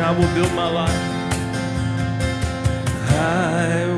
I will build my life. I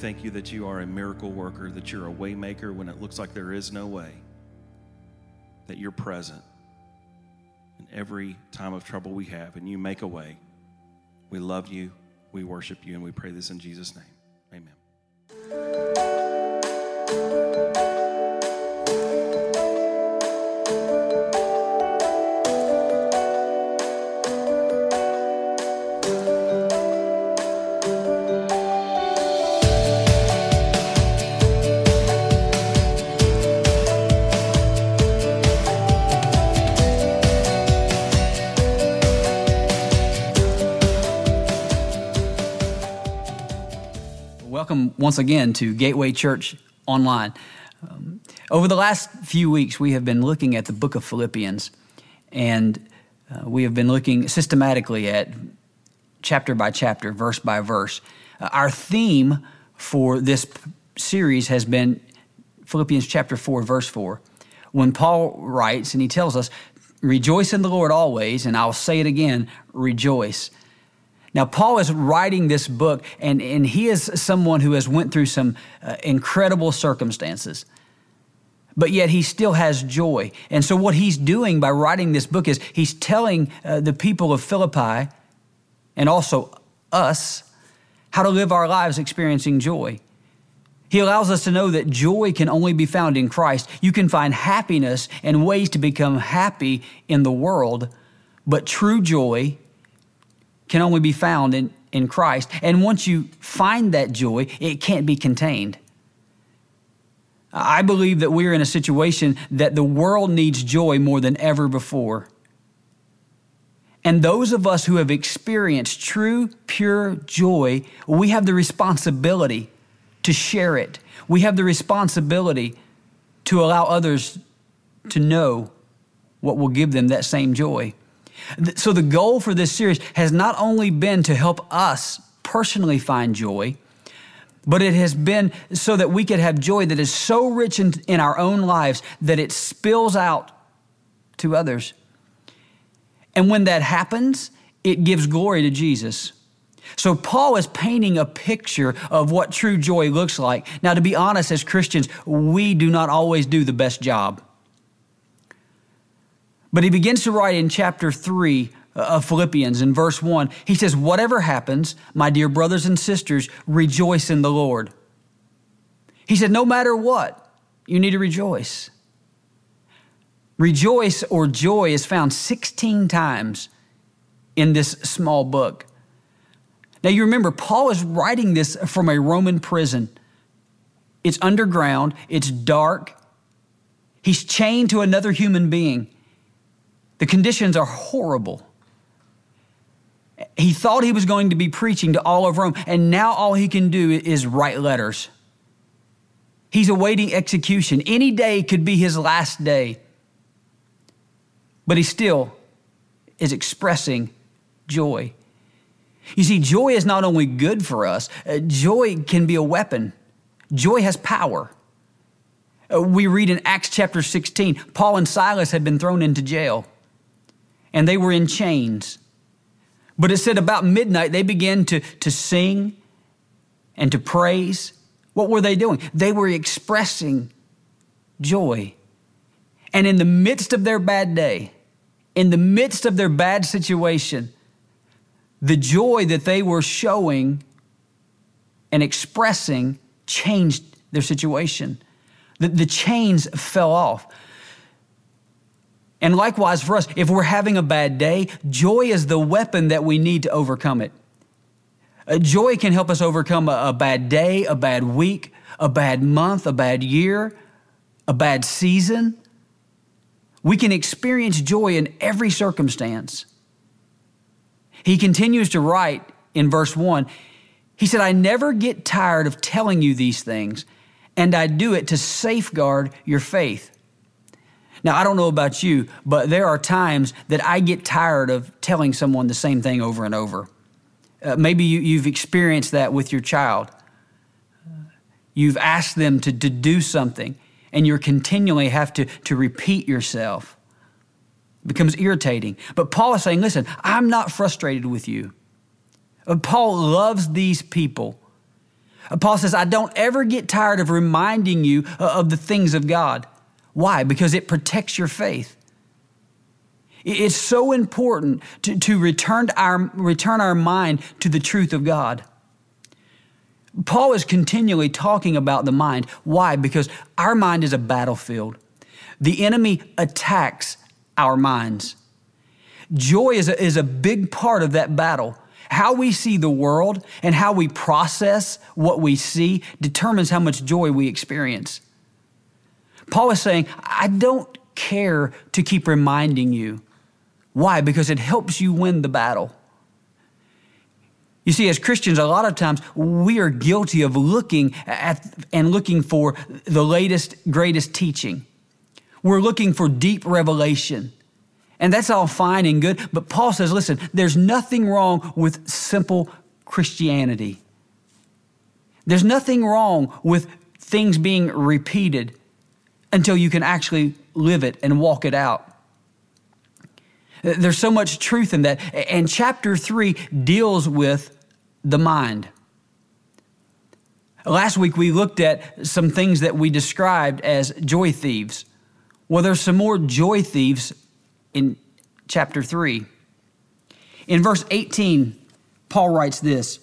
Thank you that you are a miracle worker, that you're a waymaker when it looks like there is no way, that you're present in every time of trouble we have, and you make a way. We love you, we worship you, and we pray this in Jesus' name. Amen. Welcome once again to Gateway Church Online. Um, over the last few weeks, we have been looking at the book of Philippians, and uh, we have been looking systematically at chapter by chapter, verse by verse. Uh, our theme for this p- series has been Philippians chapter 4, verse 4. When Paul writes, and he tells us, Rejoice in the Lord always, and I'll say it again, rejoice. Now, Paul is writing this book, and, and he is someone who has went through some uh, incredible circumstances. But yet he still has joy. And so, what he's doing by writing this book is he's telling uh, the people of Philippi and also us how to live our lives experiencing joy. He allows us to know that joy can only be found in Christ. You can find happiness and ways to become happy in the world, but true joy can only be found in, in Christ. And once you find that joy, it can't be contained. I believe that we're in a situation that the world needs joy more than ever before. And those of us who have experienced true, pure joy, we have the responsibility to share it. We have the responsibility to allow others to know what will give them that same joy. So, the goal for this series has not only been to help us personally find joy, but it has been so that we could have joy that is so rich in, in our own lives that it spills out to others. And when that happens, it gives glory to Jesus. So, Paul is painting a picture of what true joy looks like. Now, to be honest, as Christians, we do not always do the best job. But he begins to write in chapter 3 uh, of Philippians in verse 1. He says, Whatever happens, my dear brothers and sisters, rejoice in the Lord. He said, No matter what, you need to rejoice. Rejoice or joy is found 16 times in this small book. Now, you remember, Paul is writing this from a Roman prison. It's underground, it's dark. He's chained to another human being. The conditions are horrible. He thought he was going to be preaching to all of Rome, and now all he can do is write letters. He's awaiting execution. Any day could be his last day. But he still is expressing joy. You see, joy is not only good for us, uh, joy can be a weapon. Joy has power. Uh, we read in Acts chapter 16, Paul and Silas had been thrown into jail and they were in chains. But it said about midnight, they began to, to sing and to praise. What were they doing? They were expressing joy. And in the midst of their bad day, in the midst of their bad situation, the joy that they were showing and expressing changed their situation. The, the chains fell off. And likewise for us, if we're having a bad day, joy is the weapon that we need to overcome it. Uh, joy can help us overcome a, a bad day, a bad week, a bad month, a bad year, a bad season. We can experience joy in every circumstance. He continues to write in verse 1 He said, I never get tired of telling you these things, and I do it to safeguard your faith. Now, I don't know about you, but there are times that I get tired of telling someone the same thing over and over. Uh, maybe you, have experienced that with your child. You've asked them to, to do something, and you continually have to, to repeat yourself. It becomes irritating. But Paul is saying, listen, I'm not frustrated with you. Uh, Paul loves these people. Paul says, I don't ever get tired of reminding you of the things of God. Why? Because it protects your faith. It's so important to, to return, our, return our mind to the truth of God. Paul is continually talking about the mind. Why? Because our mind is a battlefield. The enemy attacks our minds. Joy is a, is a big part of that battle. How we see the world and how we process what we see determines how much joy we experience. Paul is saying, I don't care to keep reminding you. Why? Because it helps you win the battle. You see, as Christians, a lot of times we are guilty of looking at and looking for the latest, greatest teaching. We're looking for deep revelation. And that's all fine and good. But Paul says, listen, there's nothing wrong with simple Christianity. There's nothing wrong with things being repeated until you can actually live it and walk it out. There's so much truth in that. And chapter three deals with the mind. Last week we looked at some things that we described as joy thieves. Well, there's some more joy thieves in chapter 3. In verse 18, Paul writes this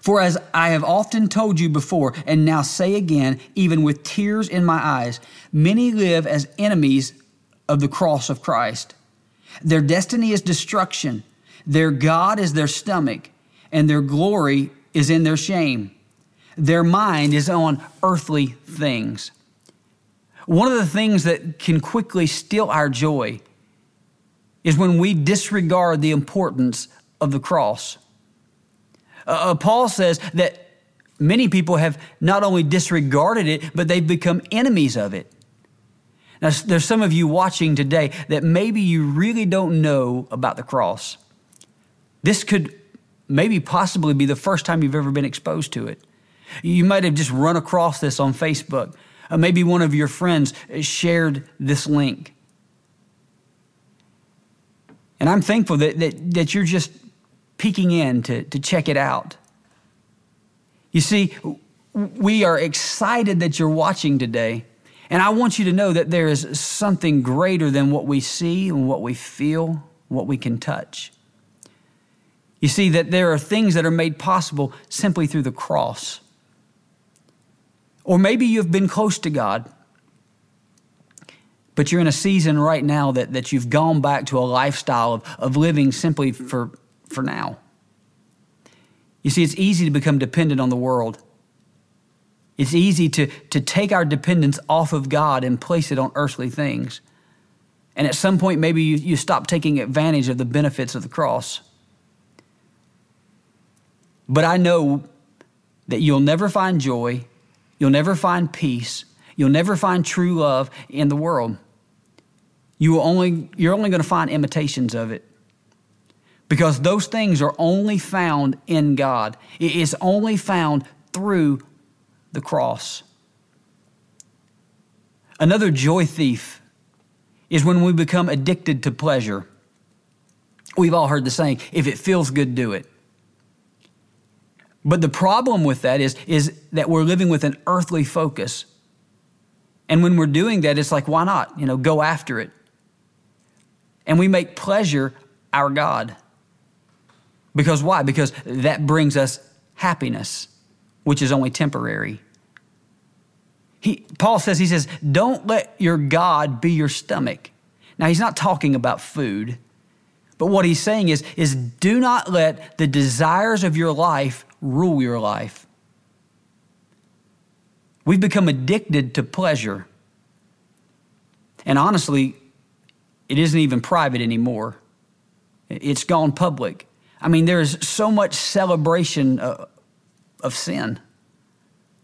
For as I have often told you before, and now say again, even with tears in my eyes, many live as enemies of the cross of Christ. Their destiny is destruction, their God is their stomach, and their glory is in their shame. Their mind is on earthly things. One of the things that can quickly steal our joy is when we disregard the importance of the cross. Uh, uh, Paul says that many people have not only disregarded it, but they've become enemies of it. Now, there's some of you watching today that maybe you really don't know about the cross. This could maybe possibly be the first time you've ever been exposed to it. You might have just run across this on Facebook. Uh, maybe one of your friends shared this link. And I'm thankful that, that, that you're just peeking in to, to check it out. You see, we are excited that you're watching today. And I want you to know that there is something greater than what we see and what we feel, what we can touch. You see, that there are things that are made possible simply through the cross. Or maybe you've been close to God but you're in a season right now that, that you've gone back to a lifestyle of, of living simply for, for now. You see, it's easy to become dependent on the world. It's easy to, to take our dependence off of God and place it on earthly things. And at some point, maybe you, you stop taking advantage of the benefits of the cross. But I know that you'll never find joy, you'll never find peace, you'll never find true love in the world you will only, you're only going to find imitations of it. Because those things are only found in God. It is only found through the cross. Another joy thief is when we become addicted to pleasure. We've all heard the saying, if it feels good, do it. But the problem with that is, is that we're living with an earthly focus. And when we're doing that, it's like, why not? You know, go after it and we make pleasure our God. Because why? Because that brings us happiness, which is only temporary. He, Paul says, he says, don't let your God be your stomach. Now, he's not talking about food, but what he's saying is, is do not let the desires of your life rule your life. We've become addicted to pleasure. And honestly, it isn't even private anymore, it's gone public. I mean, there's so much celebration of, uh, of sin.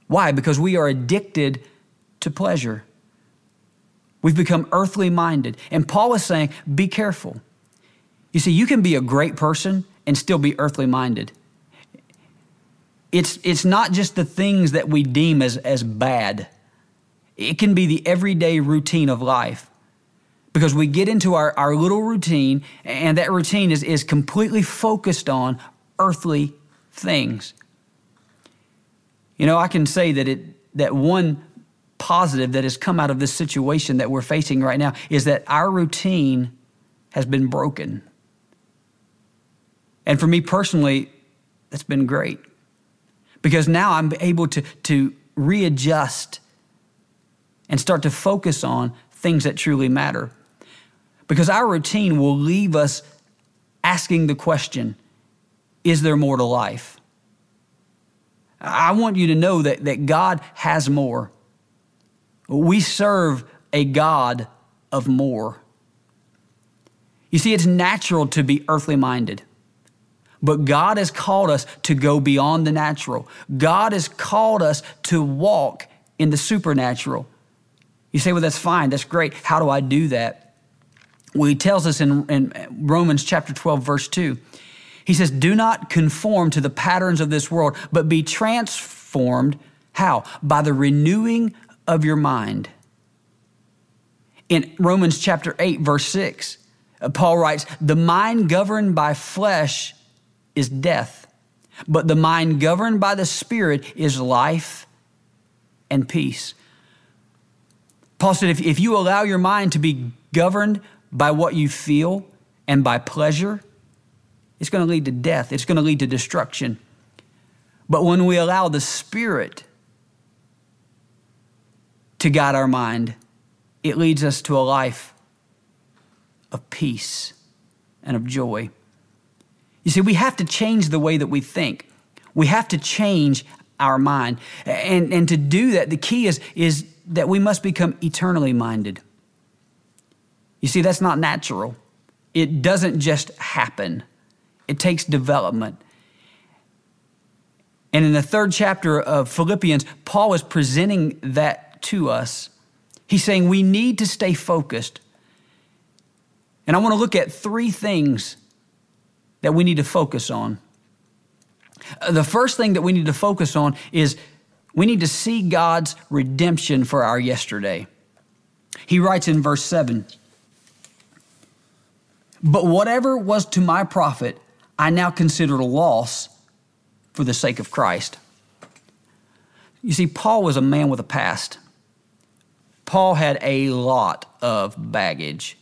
Why? Because we are addicted to pleasure. We've become earthly minded. And Paul is saying, be careful. You see, you can be a great person and still be earthly minded. It's, it's not just the things that we deem as, as bad, it can be the everyday routine of life because we get into our, our little routine, and that routine is, is completely focused on earthly things. You know, I can say that it that one positive that has come out of this situation that we're facing right now is that our routine has been broken. And for me personally, that's been great. Because now I'm able to, to readjust and start to focus on things that truly matter. Because our routine will leave us asking the question is there more to life? I want you to know that, that God has more. We serve a God of more. You see, it's natural to be earthly minded. But God has called us to go beyond the natural. God has called us to walk in the supernatural. You say, well, that's fine, that's great. How do I do that? Well, he tells us in, in Romans chapter 12, verse 2. He says, Do not conform to the patterns of this world, but be transformed. How? By the renewing of your mind. In Romans chapter 8, verse 6, uh, Paul writes, The mind governed by flesh is death, but the mind governed by the Spirit is life and peace. Paul said, if, if you allow your mind to be governed by what you feel and by pleasure, it's going to lead to death, it's going to lead to destruction. But when we allow the Spirit to guide our mind, it leads us to a life of peace and of joy. You see, we have to change the way that we think. We have to change our mind. And, and to do that, the key is, is that we must become eternally minded. You see, that's not natural. It doesn't just happen, it takes development. And in the third chapter of Philippians, Paul is presenting that to us. He's saying we need to stay focused. And I want to look at three things that we need to focus on. Uh, the first thing that we need to focus on is we need to see God's redemption for our yesterday. He writes in verse 7 But whatever was to my profit, I now consider a loss for the sake of Christ. You see, Paul was a man with a past. Paul had a lot of baggage.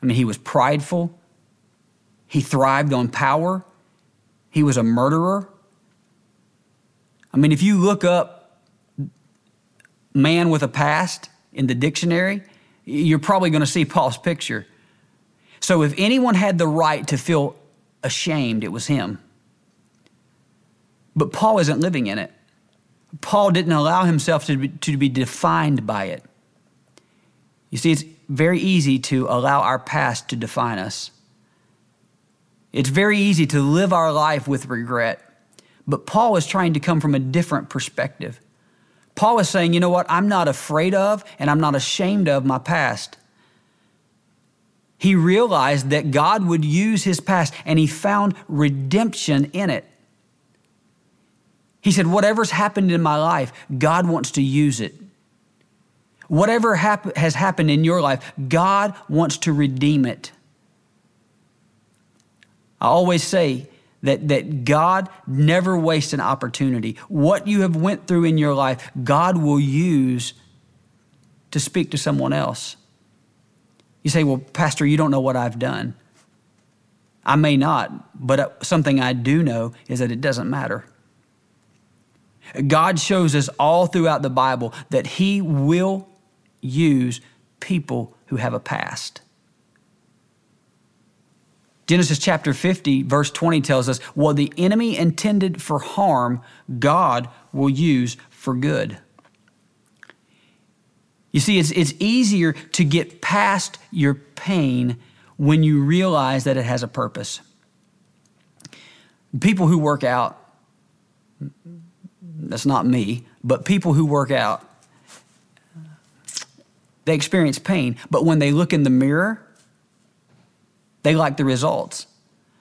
I mean, he was prideful, he thrived on power. He was a murderer. I mean, if you look up man with a past in the dictionary, you're probably going to see Paul's picture. So if anyone had the right to feel ashamed, it was him. But Paul isn't living in it. Paul didn't allow himself to be, to be defined by it. You see, it's very easy to allow our past to define us. It's very easy to live our life with regret. But Paul is trying to come from a different perspective. Paul is saying, you know what? I'm not afraid of and I'm not ashamed of my past. He realized that God would use his past and he found redemption in it. He said, Whatever's happened in my life, God wants to use it. Whatever hap- has happened in your life, God wants to redeem it. I always say that, that God never wastes an opportunity. What you have went through in your life, God will use to speak to someone else. You say, well, Pastor, you don't know what I've done. I may not, but uh, something I do know is that it doesn't matter. God shows us all throughout the Bible that He will use people who have a past. Genesis chapter 50, verse 20 tells us what the enemy intended for harm, God will use for good. You see, it's, it's easier to get past your pain when you realize that it has a purpose. People who work out, that's not me, but people who work out, they experience pain. But when they look in the mirror, they like the results.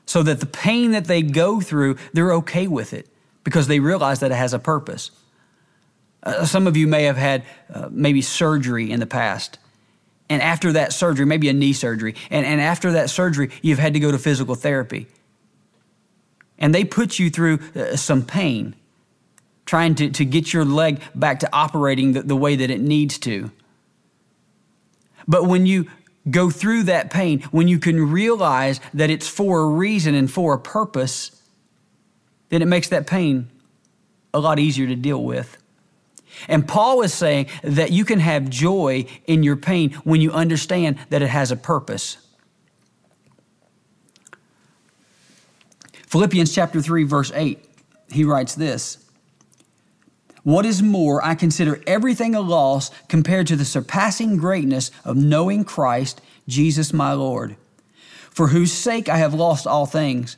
So that the pain that they go through, they're okay with it because they realize that it has a purpose. Uh, some of you may have had uh, maybe surgery in the past. And after that surgery, maybe a knee surgery, and, and after that surgery, you've had to go to physical therapy. And they put you through uh, some pain. trying to, to get your leg back to operating the, the way that it needs to. But when you go through that pain, when you can realize that it's for a reason and for a purpose, then it makes that pain a lot easier to deal with. And Paul is saying that you can have joy in your pain when you understand that it has a purpose. Philippians chapter 3 verse 8 he writes this What is more, I consider everything a loss compared to the surpassing greatness of knowing Christ, Jesus my Lord, for whose sake I have lost all things.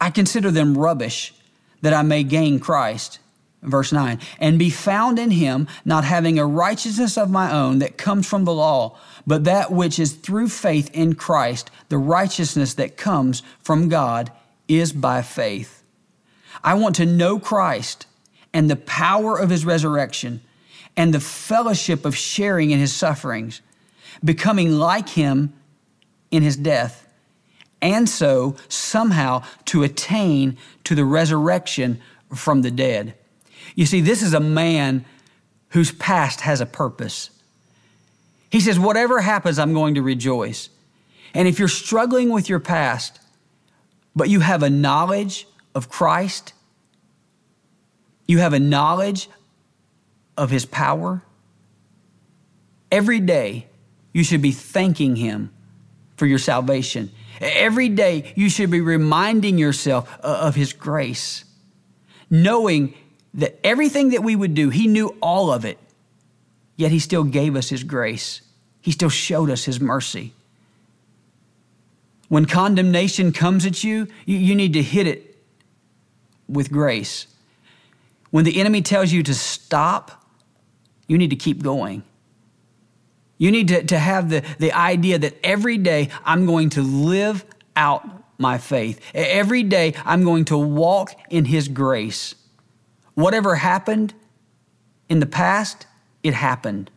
I consider them rubbish, that I may gain Christ. Verse 9, and be found in him, not having a righteousness of my own that comes from the law, but that which is through faith in Christ, the righteousness that comes from God is by faith. I want to know Christ and the power of his resurrection and the fellowship of sharing in his sufferings, becoming like him in his death, and so somehow to attain to the resurrection from the dead. You see, this is a man whose past has a purpose. He says, Whatever happens, I'm going to rejoice. And if you're struggling with your past, but you have a knowledge of Christ, you have a knowledge of His power. Every day, you should be thanking Him for your salvation. Every day, you should be reminding yourself of His grace, knowing that everything that we would do, He knew all of it, yet He still gave us His grace. He still showed us His mercy. When condemnation comes at you, you, need to hit it with grace. When the enemy tells you to stop, you need to keep going. You need to, to have the, the idea that every day I'm going to live out my faith. Every day I'm going to walk in His grace. Whatever happened in the past, it happened.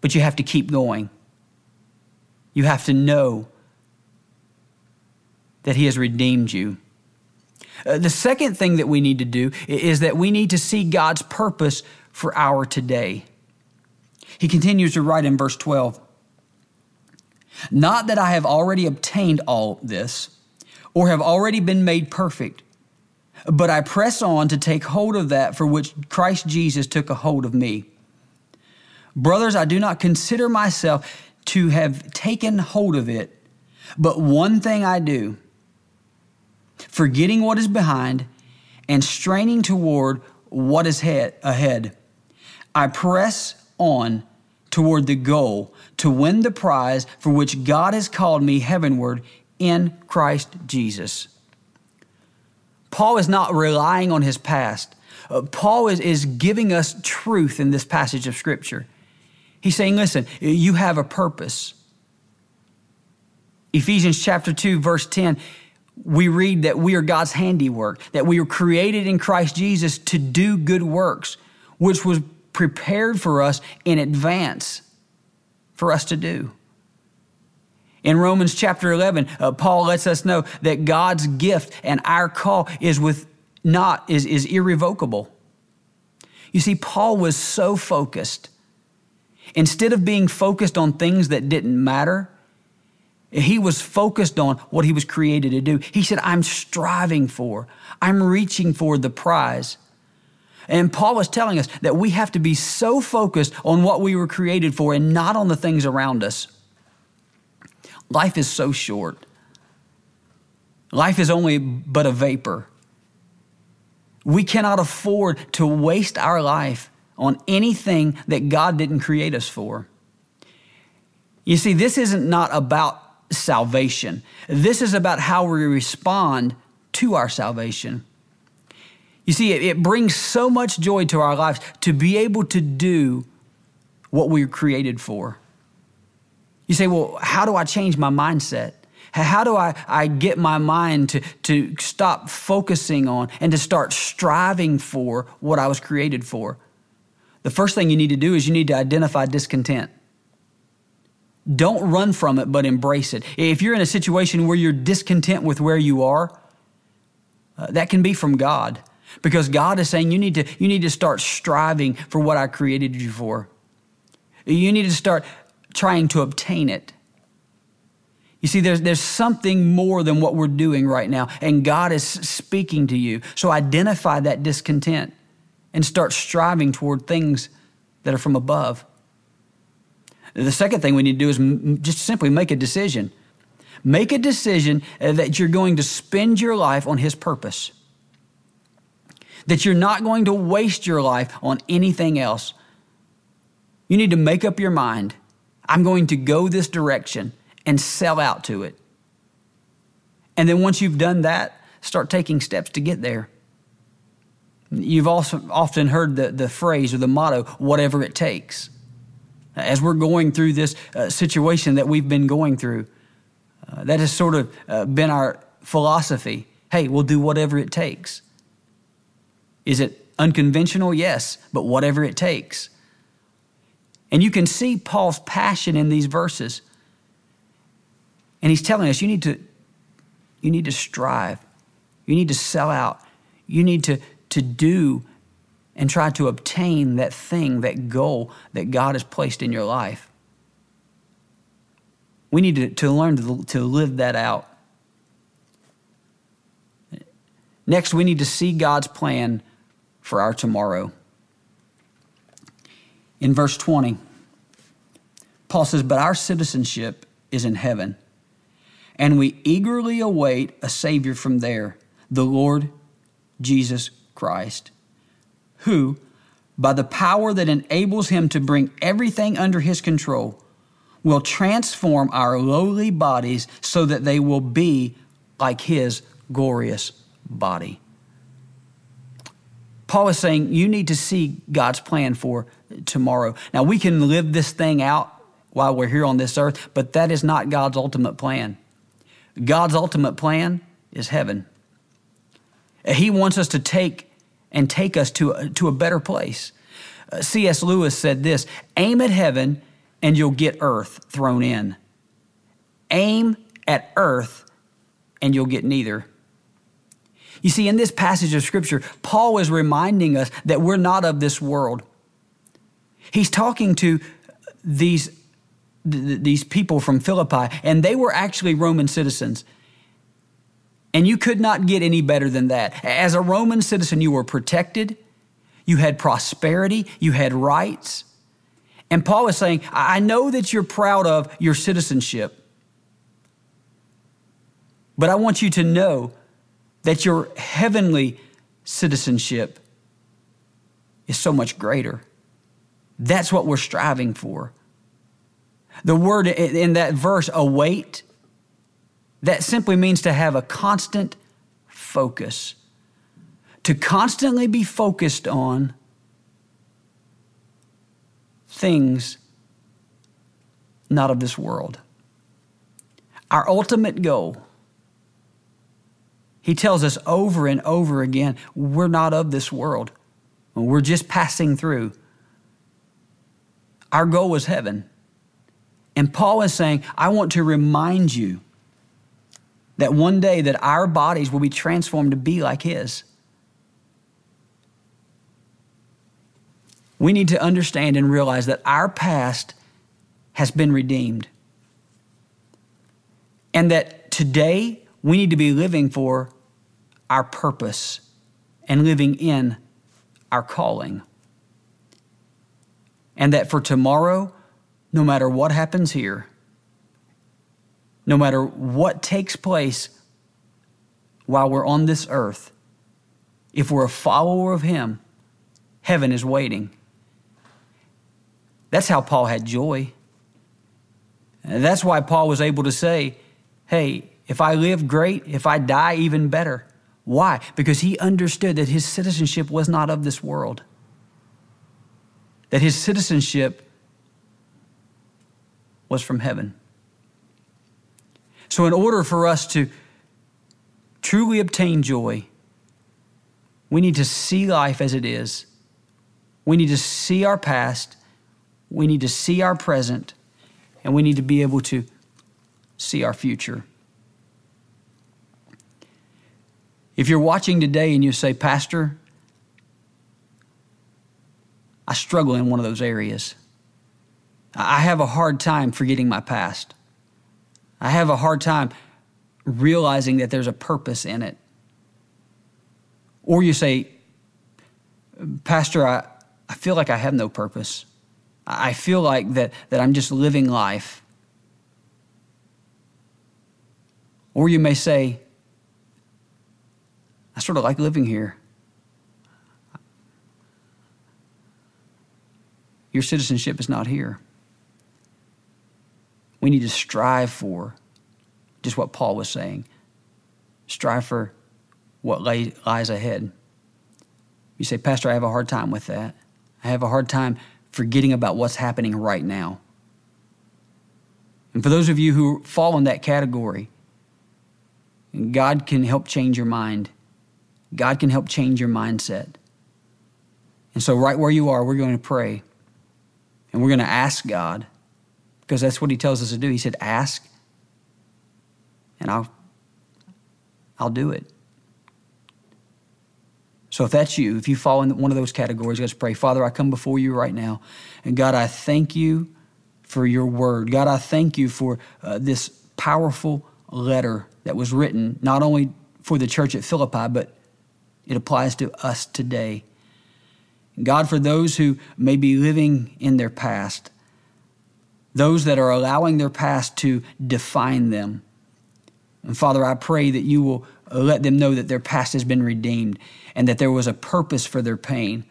But you have to keep going. You have to know that He has redeemed you. Uh, the second thing that we need to do is that we need to see God's purpose for our today. He continues to write in verse 12 Not that I have already obtained all this or have already been made perfect, but I press on to take hold of that for which Christ Jesus took a hold of me. Brothers, I do not consider myself to have taken hold of it, but one thing I do forgetting what is behind and straining toward what is head, ahead. I press on toward the goal to win the prize for which God has called me heavenward in Christ Jesus. Paul is not relying on his past. Uh, Paul is, is giving us truth in this passage of Scripture. He's saying, listen, you have a purpose. Ephesians chapter 2, verse 10 we read that we are God's handiwork, that we were created in Christ Jesus to do good works, which was prepared for us in advance for us to do. In Romans chapter 11, uh, Paul lets us know that God's gift and our call is with not is, is irrevocable. You see, Paul was so focused. Instead of being focused on things that didn't matter, he was focused on what he was created to do. He said, I'm striving for, I'm reaching for the prize. And Paul was telling us that we have to be so focused on what we were created for and not on the things around us. Life is so short. Life is only but a vapor. We cannot afford to waste our life on anything that God didn't create us for. You see, this isn't not about salvation. This is about how we respond to our salvation. You see, it, brings so much joy to our lives to be able to do what we were created for. You say, well, how do I change my mindset? How do I, I get my mind to, to stop focusing on and to start striving for what I was created for? The first thing you need to do is you need to identify discontent. Don't run from it, but embrace it. If you're in a situation where you're discontent with where you are, uh, that can be from God. Because God is saying you need to, you need to start striving for what I created you for. You need to start trying to obtain it. You see, there's, there's something more than what we're doing right now, and God is speaking to you. So identify that discontent and start striving toward things that are from above. The second thing we need to do is just simply make a decision. Make a decision uh, that you're going to spend your life on His purpose, that you're not going to waste your life on anything else. You need to make up your mind I'm going to go this direction and sell out to it. And then once you've done that, start taking steps to get there. You've also often heard the, the phrase or the motto, whatever it takes. As we're going through this uh, situation that we've been going through, uh, that has sort of uh, been our philosophy. Hey, we'll do whatever it takes. Is it unconventional? Yes, but whatever it takes. And you can see Paul's passion in these verses. And he's telling us you need to, you need to strive. You need to sell out. You need to, to do and try to obtain that thing, that goal that God has placed in your life. We need to, to learn to, to live that out. Next, we need to see God's plan for our tomorrow. In verse 20, Paul says, But our citizenship is in heaven and we eagerly await a Savior from there, the Lord Jesus Christ, who, by the power that enables him to bring everything under his control, will transform our lowly bodies so that they will be like his glorious body. Paul is saying you need to see God's plan for tomorrow. Now, we can live this thing out while we're here on this earth, but that is not God's ultimate plan. God's ultimate plan is heaven. He wants us to take and take us to a, to a better place. Uh, C.S. Lewis said this aim at heaven and you'll get earth thrown in. Aim at earth and you'll get neither. You see, in this passage of Scripture, Paul is reminding us that we're not of this world. He's talking to these these people from Philippi, and they were actually Roman citizens. And you could not get any better than that. As a Roman citizen, you were protected, you had prosperity, you had rights. And Paul is saying, I know that you're proud of your citizenship, but I want you to know that your heavenly citizenship is so much greater. That's what we're striving for. The word in that verse, await, that simply means to have a constant focus. To constantly be focused on things not of this world. Our ultimate goal, he tells us over and over again, we're not of this world. We're just passing through. Our goal is heaven. And Paul is saying, I want to remind you that one day that our bodies will be transformed to be like his. We need to understand and realize that our past has been redeemed. And that today we need to be living for our purpose and living in our calling. And that for tomorrow, no matter what happens here, no matter what takes place while we're on this earth, if we're a follower of Him, heaven is waiting. That's how Paul had joy. And that's why Paul was able to say, hey, if I live, great. If I die, even better. Why? Because he understood that his citizenship was not of this world, that his citizenship was from heaven. So, in order for us to truly obtain joy, we need to see life as it is. We need to see our past. We need to see our present. And we need to be able to see our future. If you're watching today and you say, Pastor, I struggle in one of those areas. I have a hard time forgetting my past. I have a hard time realizing that there's a purpose in it. Or you say, Pastor, I, I feel like I have no purpose. I feel like that, that I'm just living life. Or you may say, I sort of like living here. Your citizenship is not here. We need to strive for just what Paul was saying. Strive for what lay, lies ahead. You say, Pastor, I have a hard time with that. I have a hard time forgetting about what's happening right now. And for those of you who fall in that category, God can help change your mind. God can help change your mindset. And so, right where you are, we're going to pray. And we're going to ask God, because that's what He tells us to do. He said, Ask, and I'll, I'll do it. So if that's you, if you fall in one of those categories, let's pray. Father, I come before you right now. And God, I thank you for your word. God, I thank you for uh, this powerful letter that was written not only for the church at Philippi, but it applies to us today. God, for those who may be living in their past, those that are allowing their past to define them. And Father, I pray that you will let them know that their past has been redeemed and that there was a purpose for their pain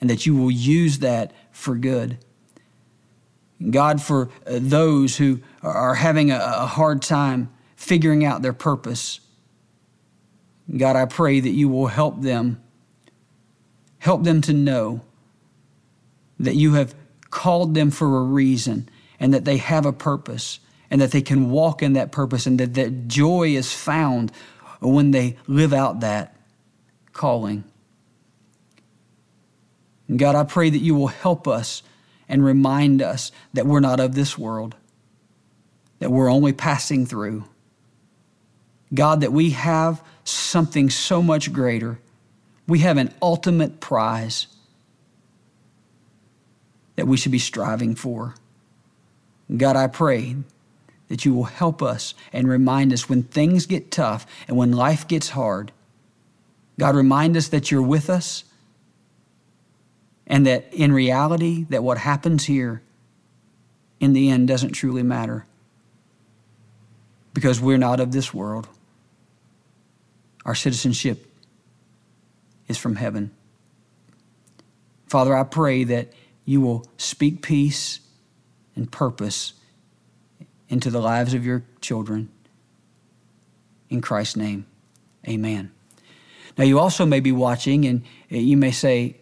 and that you will use that for good. God, for uh, those who are having a hard time figuring out their purpose, God, I pray that you will help them Help them to know that you have called them for a reason and that they have a purpose and that they can walk in that purpose and that, that joy is found when they live out that calling. And God, I pray that you will help us and remind us that we're not of this world, that we're only passing through. God, that we have something so much greater we have an ultimate prize that we should be striving for. God, I pray that you will help us and remind us when things get tough and when life gets hard. God, remind us that you're with us and that in reality that what happens here in the end doesn't truly matter because we're not of this world. Our citizenship is from heaven. Father, I pray that you will speak peace and purpose into the lives of your children. In Christ's name, amen. Now, you also may be watching and you may say,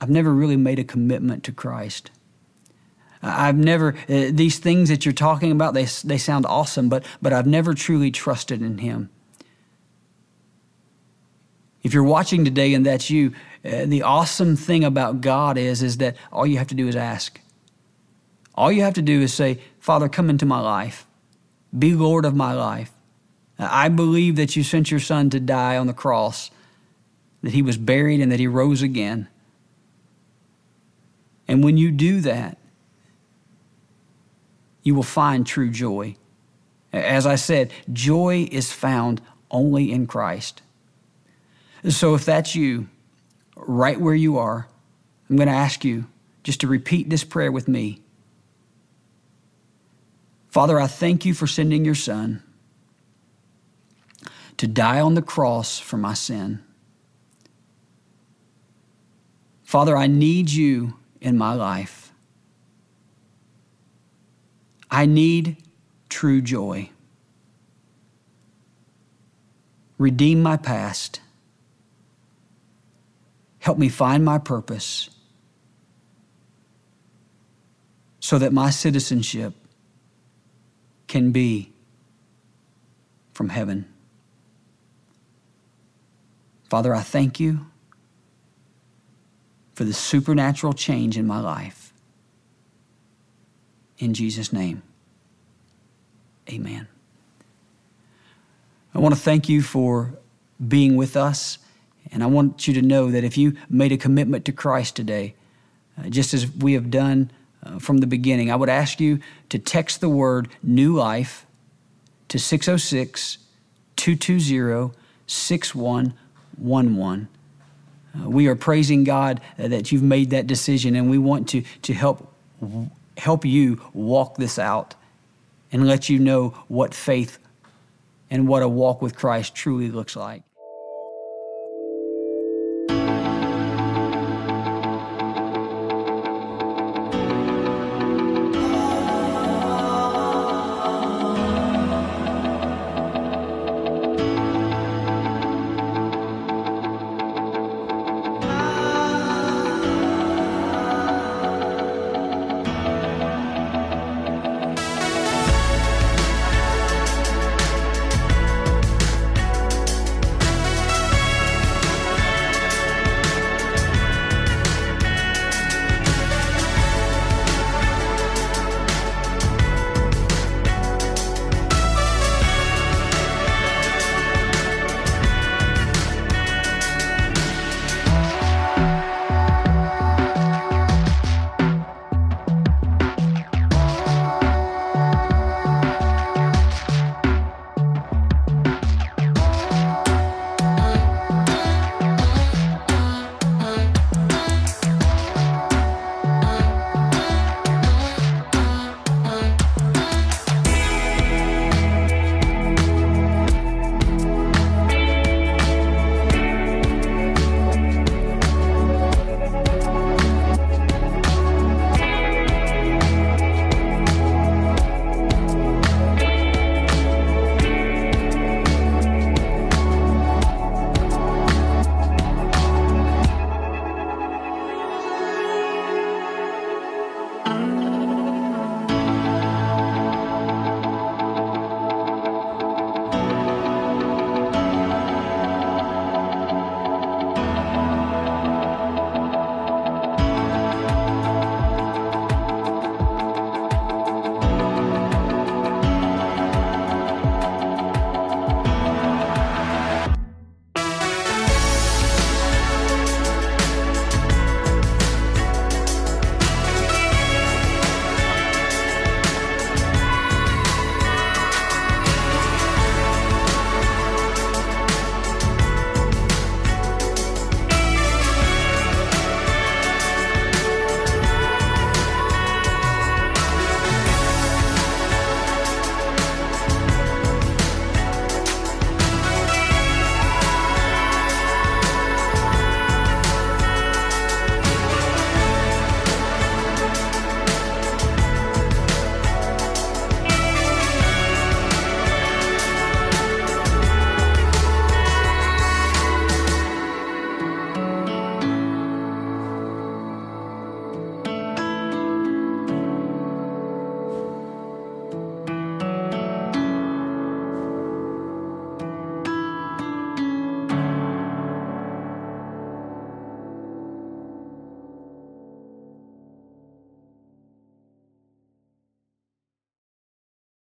I've never really made a commitment to Christ. I've never, uh, these things that you're talking about, they, they sound awesome, but, but I've never truly trusted in Him. If you're watching today and that's you, uh, the awesome thing about God is, is that all you have to do is ask. All you have to do is say, Father, come into my life. Be Lord of my life. I believe that you sent your son to die on the cross, that he was buried and that he rose again. And when you do that, you will find true joy. As I said, joy is found only in Christ. So if that's you, right where you are, I'm going to ask you just to repeat this prayer with me. Father, I thank you for sending your son to die on the cross for my sin. Father, I need you in my life. I need true joy. Redeem my past Help me find my purpose so that my citizenship can be from heaven. Father, I thank you for the supernatural change in my life. In Jesus' name, amen. I want to thank you for being with us And I want you to know that if you made a commitment to Christ today, uh, just as we have done uh, from the beginning, I would ask you to text the word new life to 606 220 6111. Uh, we are praising God uh, that you've made that decision, and we want to, to help, help you walk this out and let you know what faith and what a walk with Christ truly looks like.